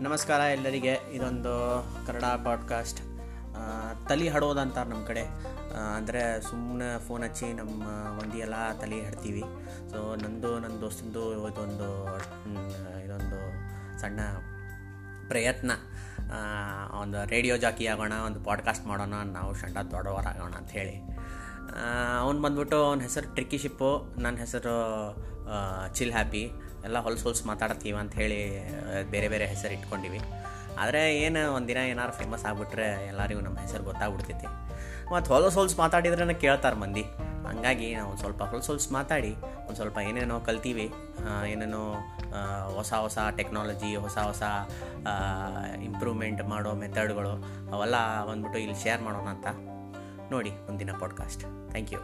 ನಮಸ್ಕಾರ ಎಲ್ಲರಿಗೆ. ಇದೊಂದು ಕನ್ನಡ ಪಾಡ್ಕಾಸ್ಟ್ ತಲೆ ಹಡೋದು ಅಂತಾರೆ ನಮ್ಮ ಕಡೆ ಅಂದರೆ ಸುಮ್ಮನೆ ಫೋನ್ ಹಚ್ಚಿ ನಮ್ಮ ಮಂದಿ ಎಲ್ಲ ತಲೆ ಹಡ್ತೀವಿ. ಸೊ ನಂದು ನನ್ನ ದೋಸ್ತಿಂದು ಇದೊಂದು ಇದೊಂದು ಸಣ್ಣ ಪ್ರಯತ್ನ. ಒಂದು ರೇಡಿಯೋ ಜಾಕಿ ಆಗೋಣ, ಒಂದು ಪಾಡ್ಕಾಸ್ಟ್ ಮಾಡೋಣ, ನಾವು ಸಣ್ಣ ದೊಡ್ಡವರಾಗೋಣ ಅಂಥೇಳಿ ಅವ್ನು ಬಂದ್ಬಿಟ್ಟು ಅವನ ಹೆಸರು ಟ್ರಿಕ್ಕಿ ಶಿಪ್ಪು ನನ್ನ ಹೆಸರು ಚಿಲ್ ಹ್ಯಾಪಿ ಎಲ್ಲ ಹೊಲ್ಸು ಹೊಲ್ಸು ಮಾತಾಡ್ತೀವಿ ಅಂತ ಹೇಳಿ ಬೇರೆ ಬೇರೆ ಹೆಸರು ಇಟ್ಕೊಂಡಿವಿ. ಆದರೆ ಏನು ಒಂದಿನ ಏನಾರು ಫೇಮಸ್ ಆಗಿಬಿಟ್ರೆ ಎಲ್ಲರಿಗೂ ನಮ್ಮ ಹೆಸರು ಗೊತ್ತಾಗ್ಬಿಡ್ತೈತಿ. ಮತ್ತು ಹೊಲಸು ಹೊಲ್ಸು ಮಾತಾಡಿದ್ರೆ ಕೇಳ್ತಾರೆ ಮಂದಿ. ಹಂಗಾಗಿ ನಾವು ಒಂದು ಸ್ವಲ್ಪ ಹೊಲ್ಸು ಹೊಲ್ಸು ಮಾತಾಡಿ, ಒಂದು ಸ್ವಲ್ಪ ಏನೇನೋ ಕಲ್ತೀವಿ ಏನೇನೋ ಹೊಸ ಹೊಸ ಟೆಕ್ನಾಲಜಿ ಹೊಸ ಹೊಸ ಇಂಪ್ರೂವ್ಮೆಂಟ್ ಮಾಡೋ ಮೆಥಡ್ಗಳು ಅವೆಲ್ಲ ಬಂದ್ಬಿಟ್ಟು ಇಲ್ಲಿ ಶೇರ್ ಮಾಡೋಣ ಅಂತ. ನೋಡಿ ಒಂದಿನ ಪಾಡ್ಕಾಸ್ಟ್ ಥ್ಯಾಂಕ್ ಯು